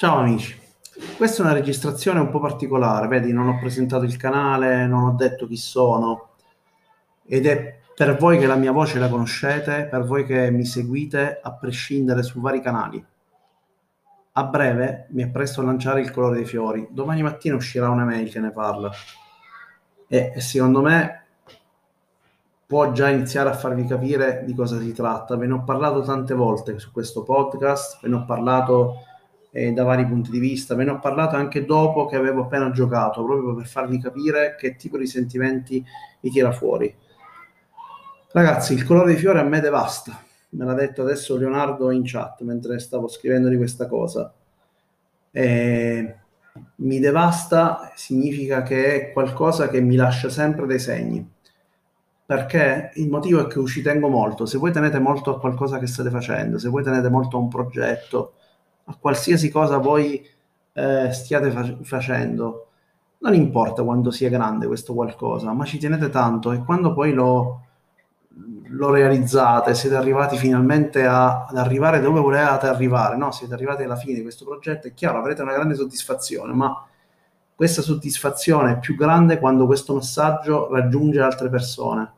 Ciao amici, questa è una registrazione un po' particolare, vedi, non ho presentato il canale, non ho detto chi sono. Ed è per voi che la mia voce la conoscete, per voi che mi seguite a prescindere su vari canali. A breve mi appresto a lanciare il colore dei fiori, domani mattina uscirà una mail che ne parla. E, secondo me può già iniziare a farvi capire di cosa si tratta. Ve ne ho parlato tante volte su questo podcast, ve ne ho parlato eh, da vari punti di vista. Ve ne ho parlato anche dopo che avevo appena giocato, proprio per farvi capire che tipo di sentimenti mi tira fuori. Ragazzi, il colore dei fiori a me devasta. Me l'ha detto adesso Leonardo in chat mentre stavo scrivendo di questa cosa. E mi devasta significa che è qualcosa che mi lascia sempre dei segni. Perché il motivo è che ci tengo molto. Se voi tenete molto a qualcosa che state facendo, se voi tenete molto a un progetto, a qualsiasi cosa voi eh, stiate fa- facendo. Non importa quanto sia grande questo qualcosa, ma ci tenete tanto e quando poi lo, lo realizzate, siete arrivati finalmente a, ad arrivare dove volevate arrivare, no? Siete arrivati alla fine di questo progetto, è chiaro, avrete una grande soddisfazione, ma questa soddisfazione è più grande quando questo messaggio raggiunge altre persone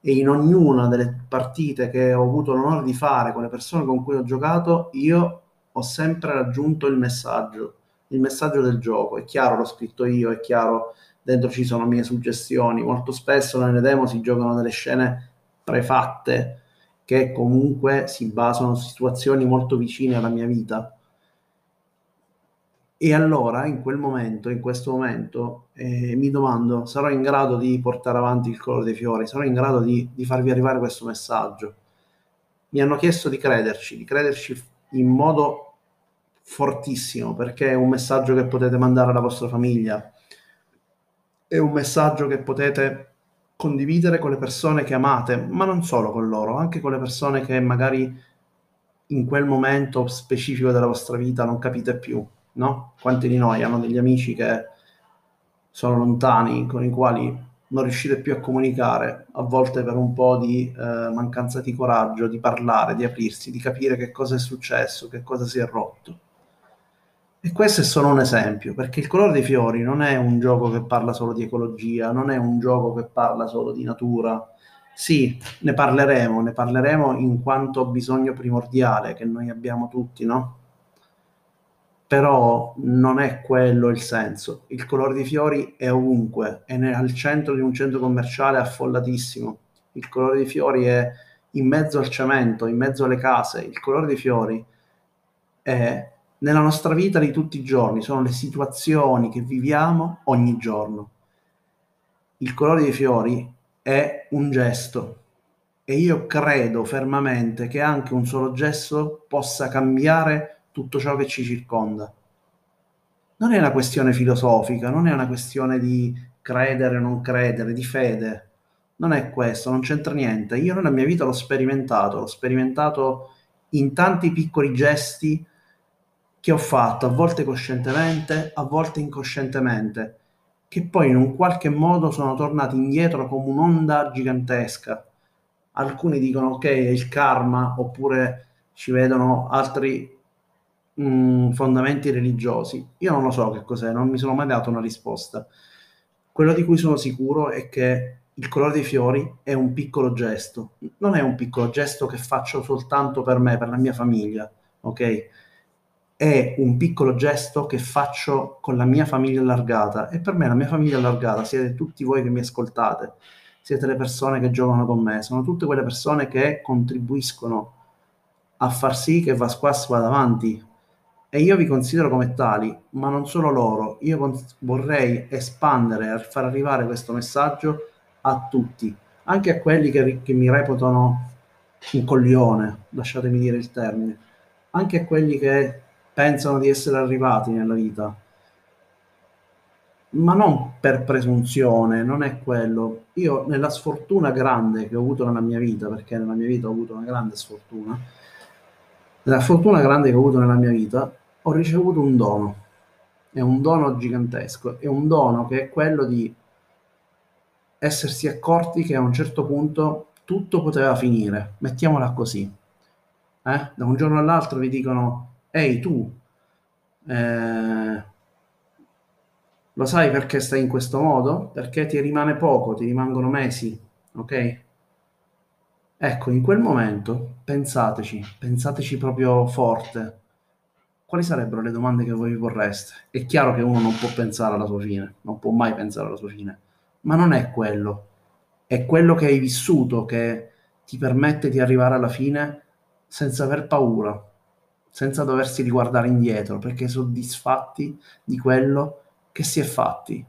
e in ognuna delle partite che ho avuto l'onore di fare con le persone con cui ho giocato, io ho sempre raggiunto il messaggio, il messaggio del gioco. È chiaro, l'ho scritto io, è chiaro, dentro ci sono mie suggestioni. Molto spesso nelle demo si giocano delle scene prefatte che comunque si basano su situazioni molto vicine alla mia vita. E allora, in quel momento, in questo momento, eh, mi domando, sarò in grado di portare avanti il colore dei fiori? Sarò in grado di, di farvi arrivare questo messaggio? Mi hanno chiesto di crederci, di crederci in modo fortissimo perché è un messaggio che potete mandare alla vostra famiglia, è un messaggio che potete condividere con le persone che amate, ma non solo con loro, anche con le persone che magari in quel momento specifico della vostra vita non capite più, no? Quanti di noi hanno degli amici che sono lontani, con i quali non riuscite più a comunicare, a volte per un po' di eh, mancanza di coraggio, di parlare, di aprirsi, di capire che cosa è successo, che cosa si è rotto. E questo è solo un esempio, perché il colore dei fiori non è un gioco che parla solo di ecologia, non è un gioco che parla solo di natura. Sì, ne parleremo, ne parleremo in quanto bisogno primordiale che noi abbiamo tutti, no? Però non è quello il senso. Il colore dei fiori è ovunque, è al centro di un centro commerciale affollatissimo. Il colore dei fiori è in mezzo al cemento, in mezzo alle case. Il colore dei fiori è nella nostra vita di tutti i giorni, sono le situazioni che viviamo ogni giorno. Il colore dei fiori è un gesto e io credo fermamente che anche un solo gesto possa cambiare tutto ciò che ci circonda. Non è una questione filosofica, non è una questione di credere o non credere, di fede. Non è questo, non c'entra niente. Io nella mia vita l'ho sperimentato, l'ho sperimentato in tanti piccoli gesti che ho fatto, a volte coscientemente, a volte incoscientemente, che poi in un qualche modo sono tornati indietro come un'onda gigantesca. Alcuni dicono ok, è il karma, oppure ci vedono altri mh, mm, fondamenti religiosi. Io non lo so che cos'è, non mi sono mai dato una risposta. Quello di cui sono sicuro è che il colore dei fiori è un piccolo gesto, non è un piccolo gesto che faccio soltanto per me, per la mia famiglia, ok? È un piccolo gesto che faccio con la mia famiglia allargata e per me la mia famiglia allargata siete tutti voi che mi ascoltate, siete le persone che giocano con me, sono tutte quelle persone che contribuiscono a far sì che Vasquas vada avanti, e io vi considero come tali, ma non solo loro, io cons- vorrei espandere e far arrivare questo messaggio a tutti, anche a quelli che, che mi reputano un coglione, lasciatemi dire il termine, anche a quelli che pensano di essere arrivati nella vita, ma non per presunzione, non è quello. Io nella sfortuna grande che ho avuto nella mia vita, perché nella mia vita ho avuto una grande sfortuna, nella fortuna grande che ho avuto nella mia vita, ho ricevuto un dono, è un dono gigantesco, è un dono che è quello di essersi accorti che a un certo punto tutto poteva finire, mettiamola così. Eh? Da un giorno all'altro vi dicono, ehi tu, Eh, lo sai perché stai in questo modo? Perché ti rimane poco, ti rimangono mesi, ok? Ecco, in quel momento pensateci, pensateci proprio forte. Quali sarebbero le domande che voi vi porreste? È chiaro che uno non può pensare alla sua fine, non può mai pensare alla sua fine, ma non è quello. È quello che hai vissuto che ti permette di arrivare alla fine senza aver paura, senza doversi riguardare indietro, perché soddisfatti di quello che si è fatti.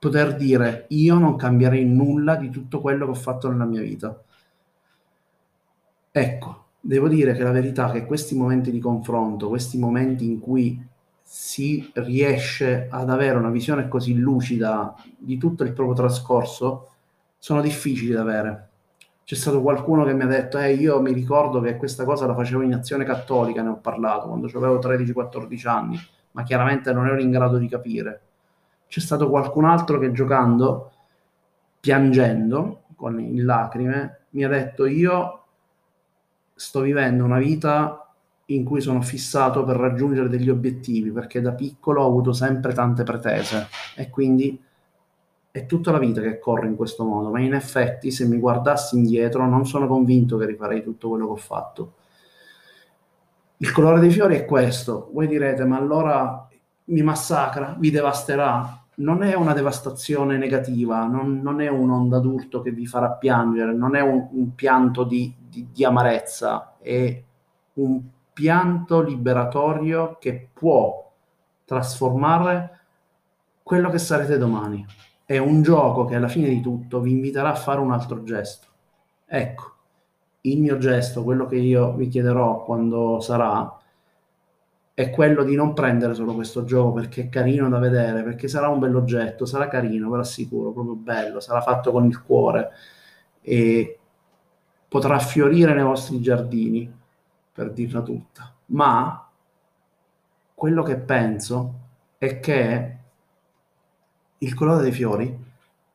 Poter dire io non cambierei nulla di tutto quello che ho fatto nella mia vita. Ecco, devo dire che la verità è che questi momenti di confronto, questi momenti in cui si riesce ad avere una visione così lucida di tutto il proprio trascorso, sono difficili da avere. C'è stato qualcuno che mi ha detto, eh, io mi ricordo che questa cosa la facevo in azione cattolica, ne ho parlato, quando avevo 13-14 anni, ma chiaramente non ero in grado di capire c'è stato qualcun altro che giocando, piangendo, con in lacrime, mi ha detto io sto vivendo una vita in cui sono fissato per raggiungere degli obiettivi, perché da piccolo ho avuto sempre tante pretese e quindi è tutta la vita che corre in questo modo, ma in effetti se mi guardassi indietro non sono convinto che rifarei tutto quello che ho fatto. Il colore dei fiori è questo, voi direte ma allora mi massacra, vi devasterà. Non è una devastazione negativa, non, non è un'onda d'urto che vi farà piangere, non è un, un pianto di, di, di amarezza, è un pianto liberatorio che può trasformare quello che sarete domani. È un gioco che alla fine di tutto vi inviterà a fare un altro gesto. Ecco, il mio gesto, quello che io vi chiederò quando sarà, è quello di non prendere solo questo gioco perché è carino da vedere, perché sarà un bell'oggetto, sarà carino, ve l'assicuro, proprio bello, sarà fatto con il cuore e potrà fiorire nei vostri giardini, per dirla tutta. Ma quello che penso è che il colore dei fiori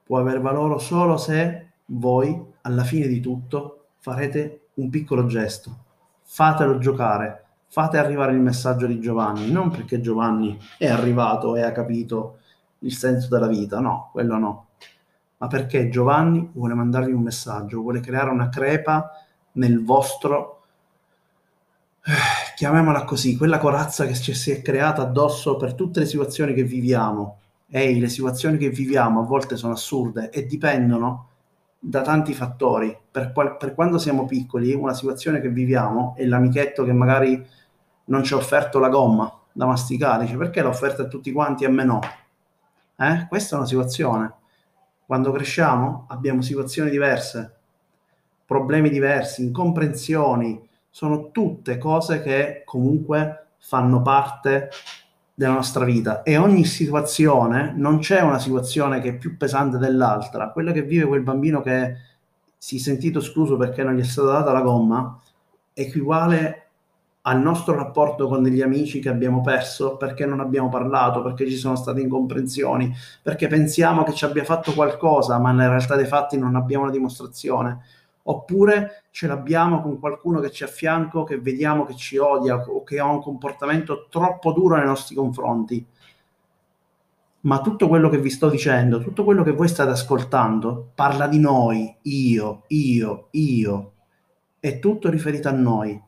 può aver valore solo se voi, alla fine di tutto, farete un piccolo gesto. Fatelo giocare, fate arrivare il messaggio di Giovanni, non perché Giovanni è arrivato e ha capito il senso della vita, no, quello no, ma perché Giovanni vuole mandarvi un messaggio, vuole creare una crepa nel vostro, eh, chiamiamola così, quella corazza che ci si è creata addosso per tutte le situazioni che viviamo. Ehi, le situazioni che viviamo a volte sono assurde e dipendono da tanti fattori. Per, per, quando siamo piccoli, una situazione che viviamo è l'amichetto che magari non ci ha offerto la gomma da masticare, dice perché l'ha offerta a tutti quanti e a me no? Eh? Questa è una situazione. Quando cresciamo abbiamo situazioni diverse, problemi diversi, incomprensioni, sono tutte cose che comunque fanno parte della nostra vita e ogni situazione, non c'è una situazione che è più pesante dell'altra. Quella che vive quel bambino che si è sentito escluso perché non gli è stata data la gomma equivale al nostro rapporto con degli amici che abbiamo perso perché non abbiamo parlato, perché ci sono state incomprensioni, perché pensiamo che ci abbia fatto qualcosa, ma nella realtà dei fatti non abbiamo la dimostrazione. Oppure ce l'abbiamo con qualcuno che ci è che vediamo che ci odia o che ha un comportamento troppo duro nei nostri confronti. Ma tutto quello che vi sto dicendo, tutto quello che voi state ascoltando, parla di noi, io, io, io. È tutto riferito a noi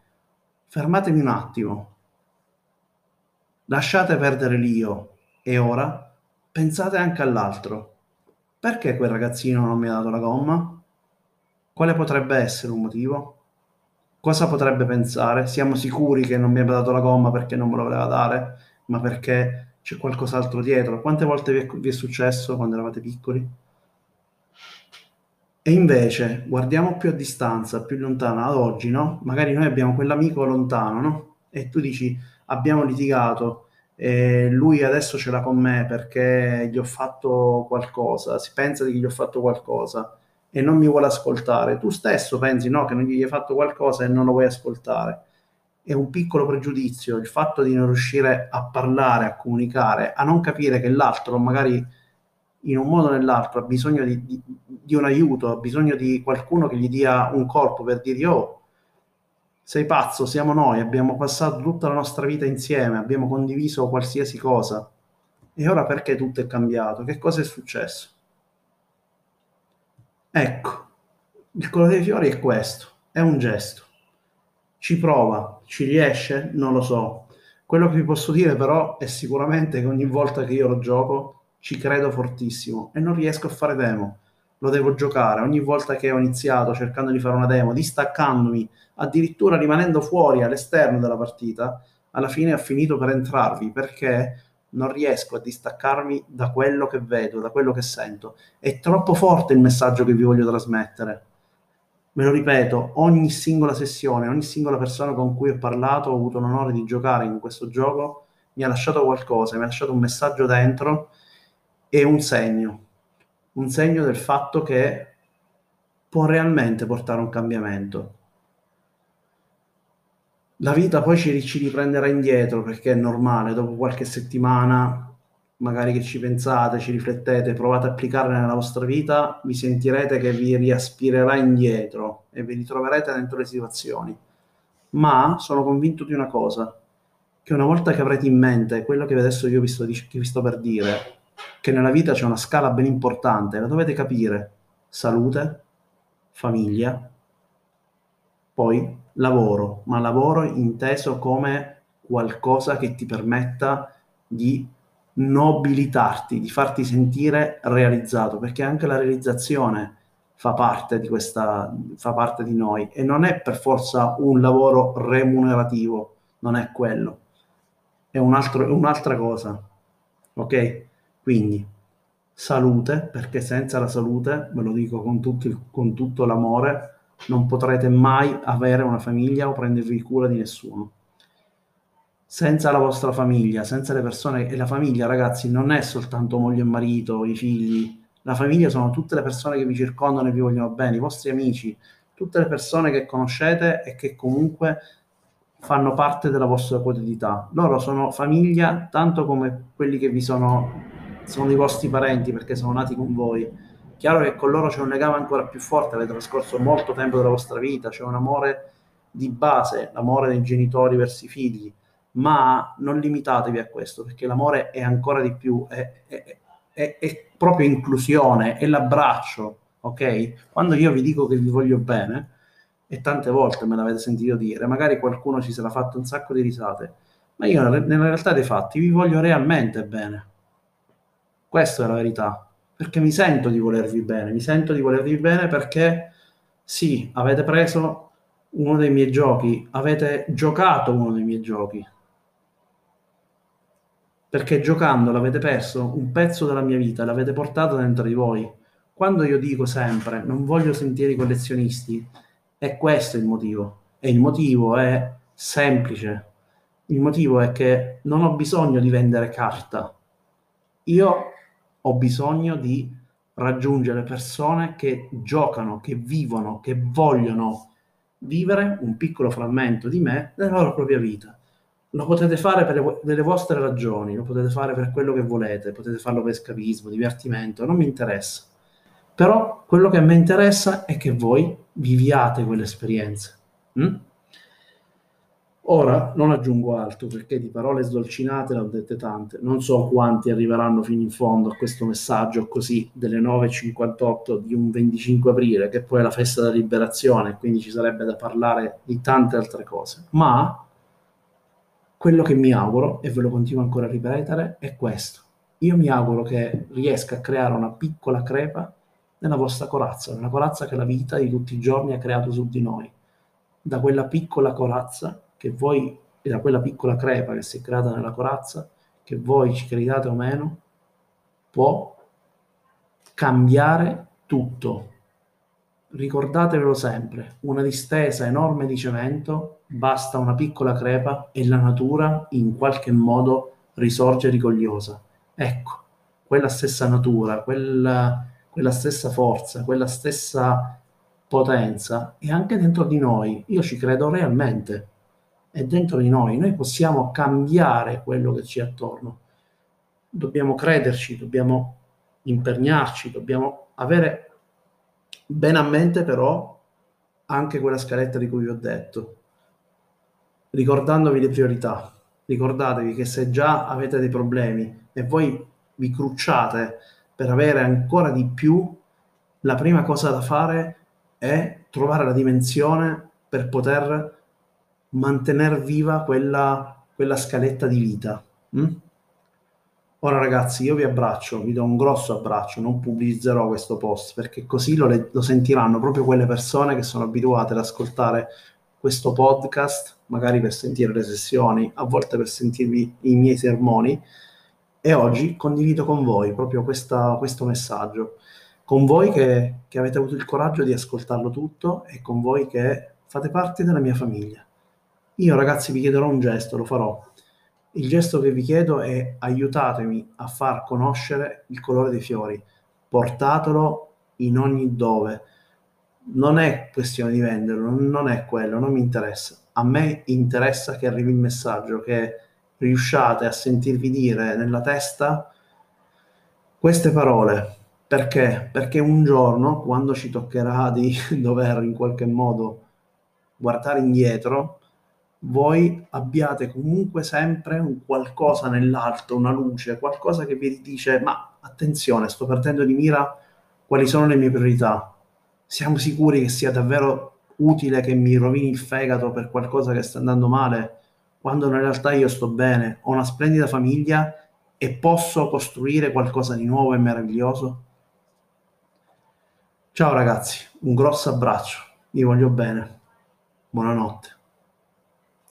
fermatevi un attimo, lasciate perdere l'io e ora pensate anche all'altro. Perché quel ragazzino non mi ha dato la gomma? Quale potrebbe essere un motivo? Cosa potrebbe pensare? Siamo sicuri che non mi abbia dato la gomma perché non me lo voleva dare, ma perché c'è qualcos'altro dietro? Quante volte vi è, vi è successo quando eravate piccoli? E invece guardiamo più a distanza, più lontano, ad oggi, no? Magari noi abbiamo quell'amico lontano, no? E tu dici, abbiamo litigato, e lui adesso ce l'ha con me perché gli ho fatto qualcosa, si pensa che gli ho fatto qualcosa e non mi vuole ascoltare. Tu stesso pensi, no, che non gli hai fatto qualcosa e non lo vuoi ascoltare. È un piccolo pregiudizio il fatto di non riuscire a parlare, a comunicare, a non capire che l'altro magari in un modo o nell'altro ha bisogno di, di, di, un aiuto, ha bisogno di qualcuno che gli dia un corpo per dire oh, sei pazzo, siamo noi, abbiamo passato tutta la nostra vita insieme, abbiamo condiviso qualsiasi cosa. E ora perché tutto è cambiato? Che cosa è successo? Ecco, il colore dei fiori è questo, è un gesto. Ci prova, ci riesce? Non lo so. Quello che vi posso dire però è sicuramente che ogni volta che io lo gioco ci credo fortissimo e non riesco a fare demo lo devo giocare. Ogni volta che ho iniziato cercando di fare una demo, distaccandomi, addirittura rimanendo fuori all'esterno della partita, alla fine ho finito per entrarvi perché non riesco a distaccarmi da quello che vedo, da quello che sento. È troppo forte il messaggio che vi voglio trasmettere. Me lo ripeto, ogni singola sessione, ogni singola persona con cui ho parlato, ho avuto l'onore di giocare in questo gioco, mi ha lasciato qualcosa, mi ha lasciato un messaggio dentro e un segno un segno del fatto che può realmente portare un cambiamento. La vita poi ci, ci riprenderà indietro perché è normale, dopo qualche settimana, magari che ci pensate, ci riflettete, provate a applicarla nella vostra vita, vi sentirete che vi riaspirerà indietro e vi ritroverete dentro le situazioni. Ma sono convinto di una cosa, che una volta che avrete in mente quello che adesso io vi sto, vi sto per dire, che nella vita c'è una scala ben importante, la dovete capire. Salute, famiglia, poi lavoro, ma lavoro inteso come qualcosa che ti permetta di nobilitarti, di farti sentire realizzato, perché anche la realizzazione fa parte di questa, fa parte di noi e non è per forza un lavoro remunerativo, non è quello, è, un altro, è un'altra cosa, ok? Quindi salute, perché senza la salute, ve lo dico con, il, con tutto l'amore, non potrete mai avere una famiglia o prendervi cura di nessuno. Senza la vostra famiglia, senza le persone, e la famiglia ragazzi non è soltanto moglie e marito, i figli, la famiglia sono tutte le persone che vi circondano e vi vogliono bene, i vostri amici, tutte le persone che conoscete e che comunque fanno parte della vostra quotidianità. Loro sono famiglia tanto come quelli che vi sono sono i vostri parenti perché sono nati con voi. Chiaro che con loro c'è un legame ancora più forte, avete trascorso molto tempo della vostra vita, c'è un amore di base, l'amore dei genitori verso i figli, ma non limitatevi a questo perché l'amore è ancora di più, è, è, è, è proprio inclusione, è l'abbraccio, ok? Quando io vi dico che vi voglio bene, e tante volte me l'avete sentito dire, magari qualcuno ci sarà fatto un sacco di risate, ma io nella realtà dei fatti vi voglio realmente bene questa è la verità. Perché mi sento di volervi bene, mi sento di volervi bene perché sì, avete preso uno dei miei giochi, avete giocato uno dei miei giochi. Perché giocando l'avete perso un pezzo della mia vita, l'avete portato dentro di voi. Quando io dico sempre non voglio sentire i collezionisti, è questo il motivo. E il motivo è semplice. Il motivo è che non ho bisogno di vendere carta. Io ho bisogno di raggiungere persone che giocano, che vivono, che vogliono vivere un piccolo frammento di me nella loro propria vita. Lo potete fare per le, delle vostre ragioni, lo potete fare per quello che volete, potete farlo per scavismo, divertimento, non mi interessa. Però quello che a me interessa è che voi viviate quelle esperienze. Mm? Ora non aggiungo altro perché di parole sdolcinate le ho dette tante. Non so quanti arriveranno fino in fondo a questo messaggio così delle 9.58 di un 25 aprile, che poi è la festa della liberazione, quindi ci sarebbe da parlare di tante altre cose. Ma quello che mi auguro, e ve lo continuo ancora a ripetere, è questo. Io mi auguro che riesca a creare una piccola crepa nella vostra corazza, nella corazza che la vita di tutti i giorni ha creato su di noi. Da quella piccola corazza che voi, da quella piccola crepa che si è creata nella corazza, che voi ci crediate o meno, può cambiare tutto. Ricordatevelo sempre, una distesa enorme di cemento, basta una piccola crepa e la natura in qualche modo risorge rigogliosa. Ecco, quella stessa natura, quella, quella stessa forza, quella stessa potenza è anche dentro di noi. Io ci credo realmente è dentro di noi, noi possiamo cambiare quello che c'è attorno. Dobbiamo crederci, dobbiamo impegnarci, dobbiamo avere bene a mente però anche quella scaletta di cui vi ho detto. ricordandovi le priorità. Ricordatevi che se già avete dei problemi e voi vi crucciate per avere ancora di più, la prima cosa da fare è trovare la dimensione per poter mantenere viva quella, quella scaletta di vita. Mm? Ora ragazzi, io vi abbraccio, vi do un grosso abbraccio, non pubblicizzerò questo post perché così lo, lo sentiranno proprio quelle persone che sono abituate ad ascoltare questo podcast, magari per sentire le sessioni, a volte per sentirvi i miei sermoni, e oggi condivido con voi proprio questa, questo messaggio, con voi che, che avete avuto il coraggio di ascoltarlo tutto e con voi che fate parte della mia famiglia. Io ragazzi vi chiederò un gesto, lo farò il gesto che vi chiedo è aiutatemi a far conoscere il colore dei fiori, portatelo in ogni dove. Non è questione di venderlo, non è quello, non mi interessa. A me interessa che arrivi il messaggio, che riusciate a sentirvi dire nella testa queste parole. Perché? Perché un giorno, quando ci toccherà di dover in qualche modo guardare indietro, voi abbiate comunque sempre un qualcosa nell'alto, una luce, qualcosa che vi dice ma attenzione, sto perdendo di mira quali sono le mie priorità. Siamo sicuri che sia davvero utile che mi rovini il fegato per qualcosa che sta andando male, quando in realtà io sto bene, ho una splendida famiglia e posso costruire qualcosa di nuovo e meraviglioso? Ciao ragazzi, un grosso abbraccio, vi voglio bene, buonanotte.